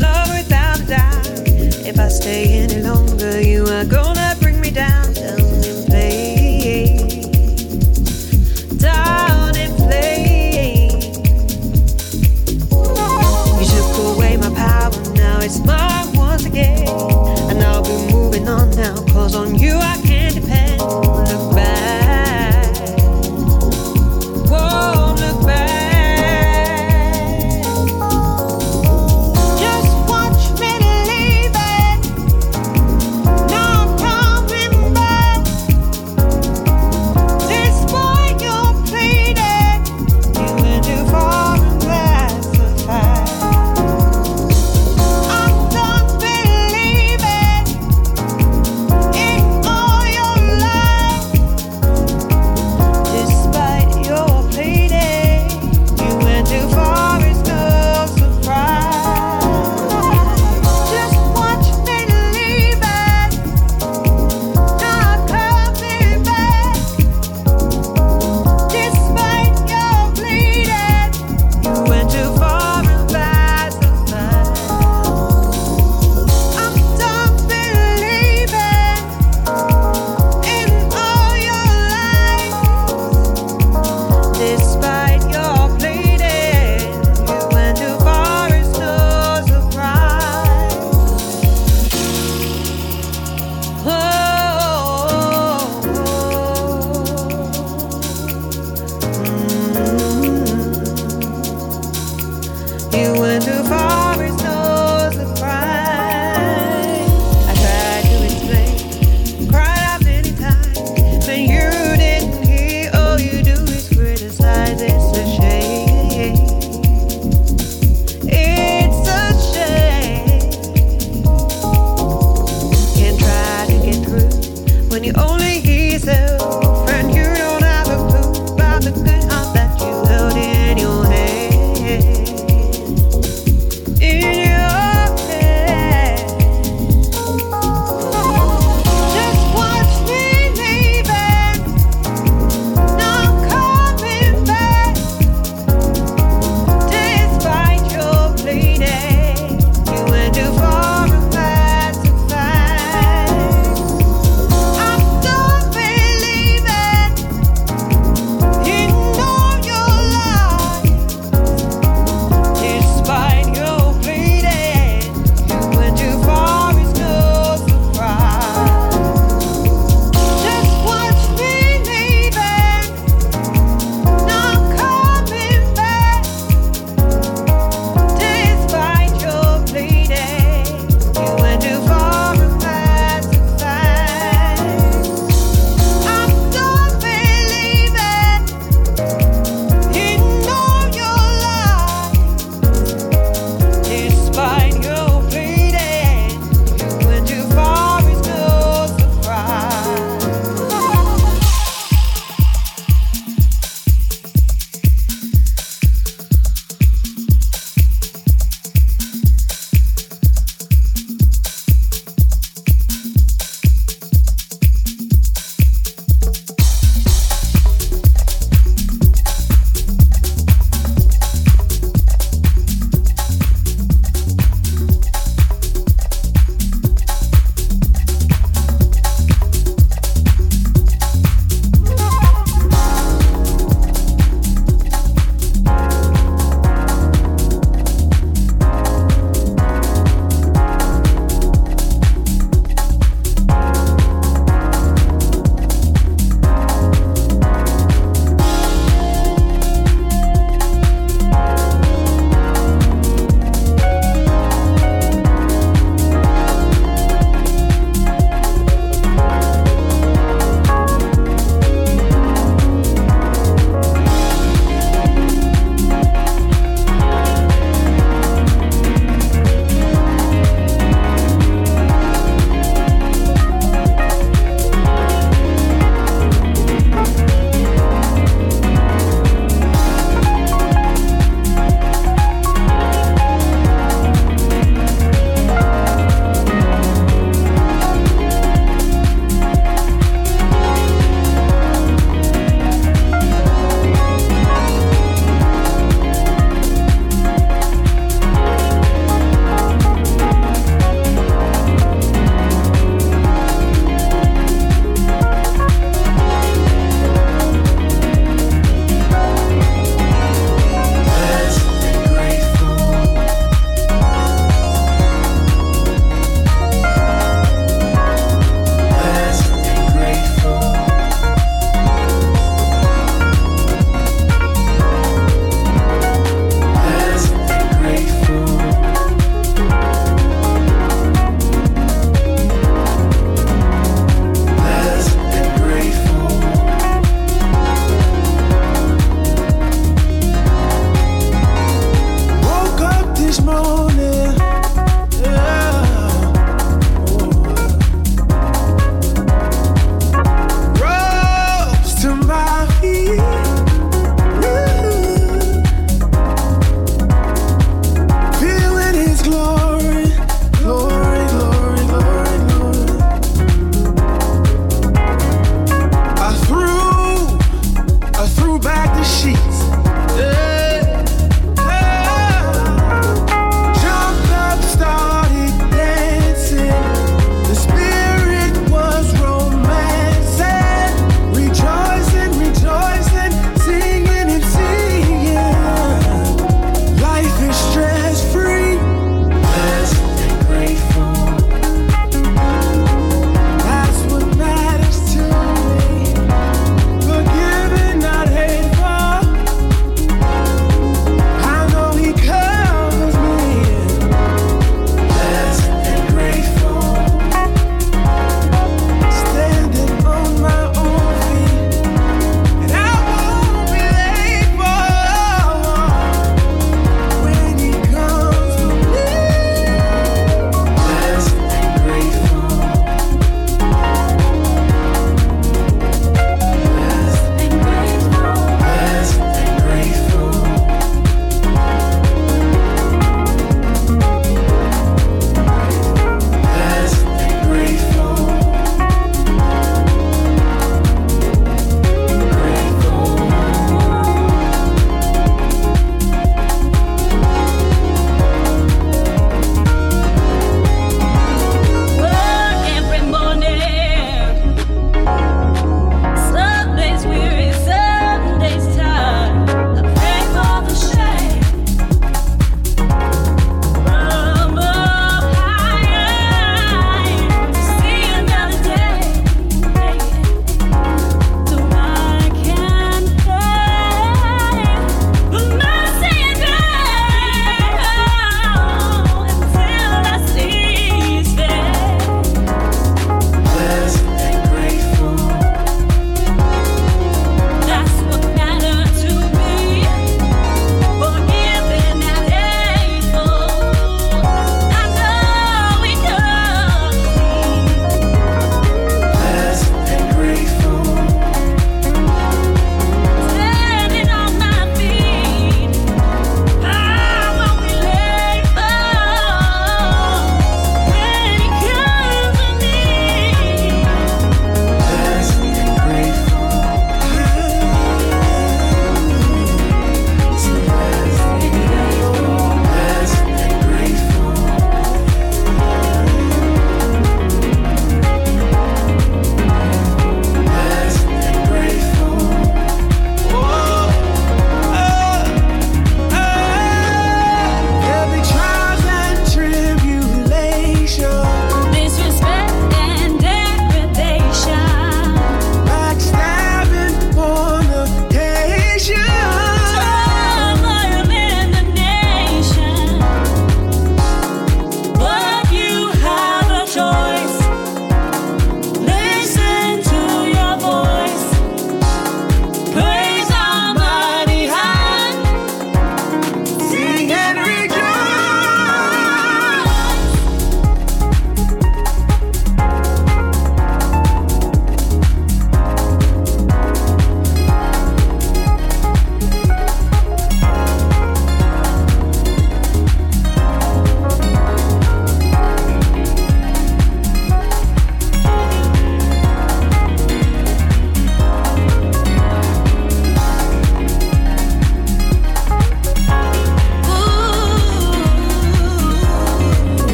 love without a doubt. If I stay in it.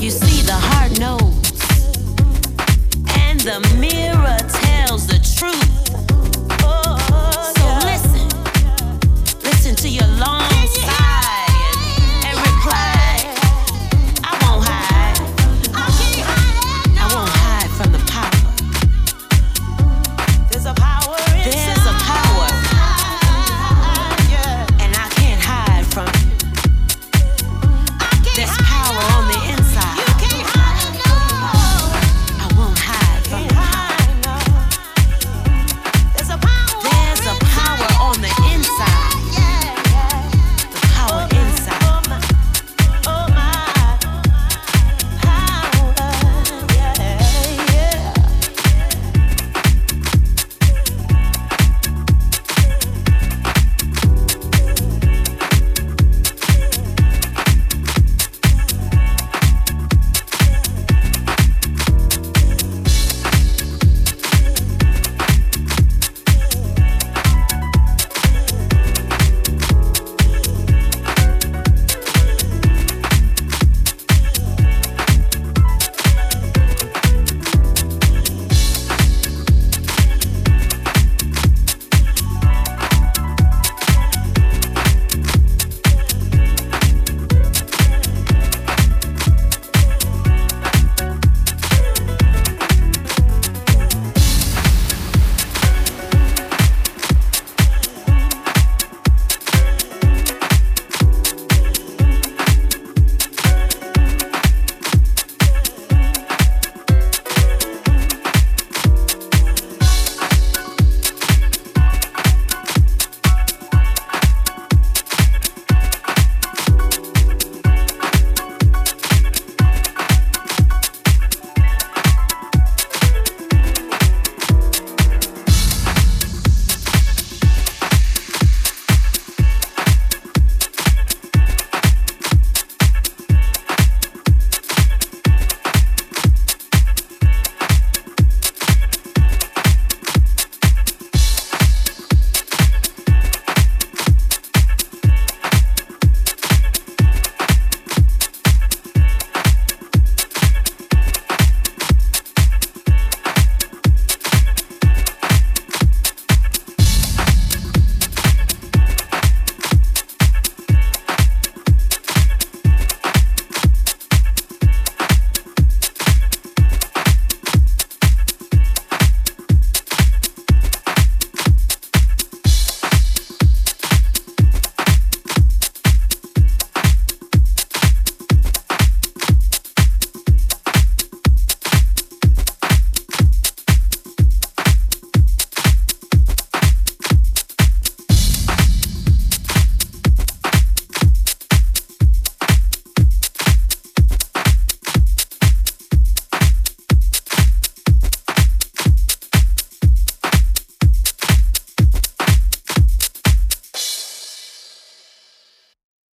You see the hard notes and the mirror.